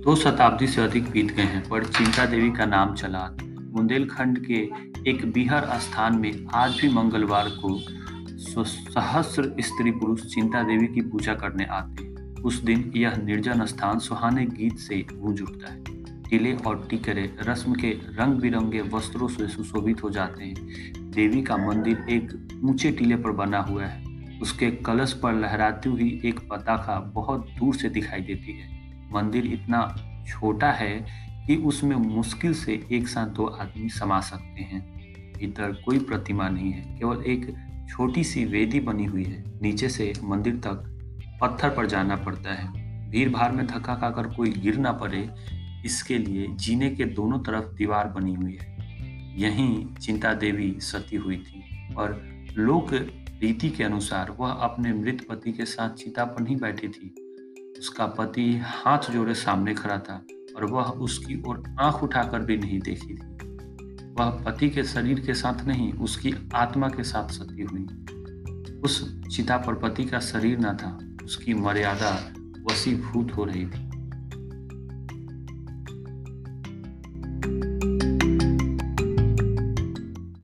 दो शताब्दी से अधिक बीत गए हैं, पर चिंता देवी का नाम चला। बुंदेलखंड के एक बिहार स्थान में आज भी मंगलवार को सहस्र स्त्री पुरुष चिंता देवी की पूजा करने आते हैं। उस दिन यह निर्जन स्थान सुहाने गीत से गूंज उठता है। टीले और टिकरे रस्म के रंग बिरंगे वस्त्रों से सुशोभित हो जाते हैं। देवी का मंदिर एक ऊँचे टीले पर बना हुआ है। उसके कलश पर लहराती हुई एक पताका बहुत दूर से दिखाई देती है। मंदिर इतना छोटा है कि उसमें मुश्किल से एक साथ दो आदमी समा सकते हैं। भीतर कोई प्रतिमा नहीं है, केवल एक छोटी सी वेदी बनी हुई है। नीचे से मंदिर तक पत्थर पर जाना पड़ता है। भीड़ भाड़ में धक्का खाकर कोई गिर ना पड़े। इसके लिए जीने के दोनों तरफ़ दीवार बनी हुई है। यहीं चिंता देवी सती हुई थी और लोक रीति के अनुसार वह अपने मृत पति के साथ चिता पर ही बैठी थी। उसका पति हाथ जोड़े सामने खड़ा था और वह उसकी ओर आँख उठाकर भी नहीं देखी थी। वह पति के शरीर के साथ नहीं, उसकी आत्मा के साथ सती हुई। उस चिता पर पति का शरीर न था, उसकी मर्यादा वसीभूत हो रही थी।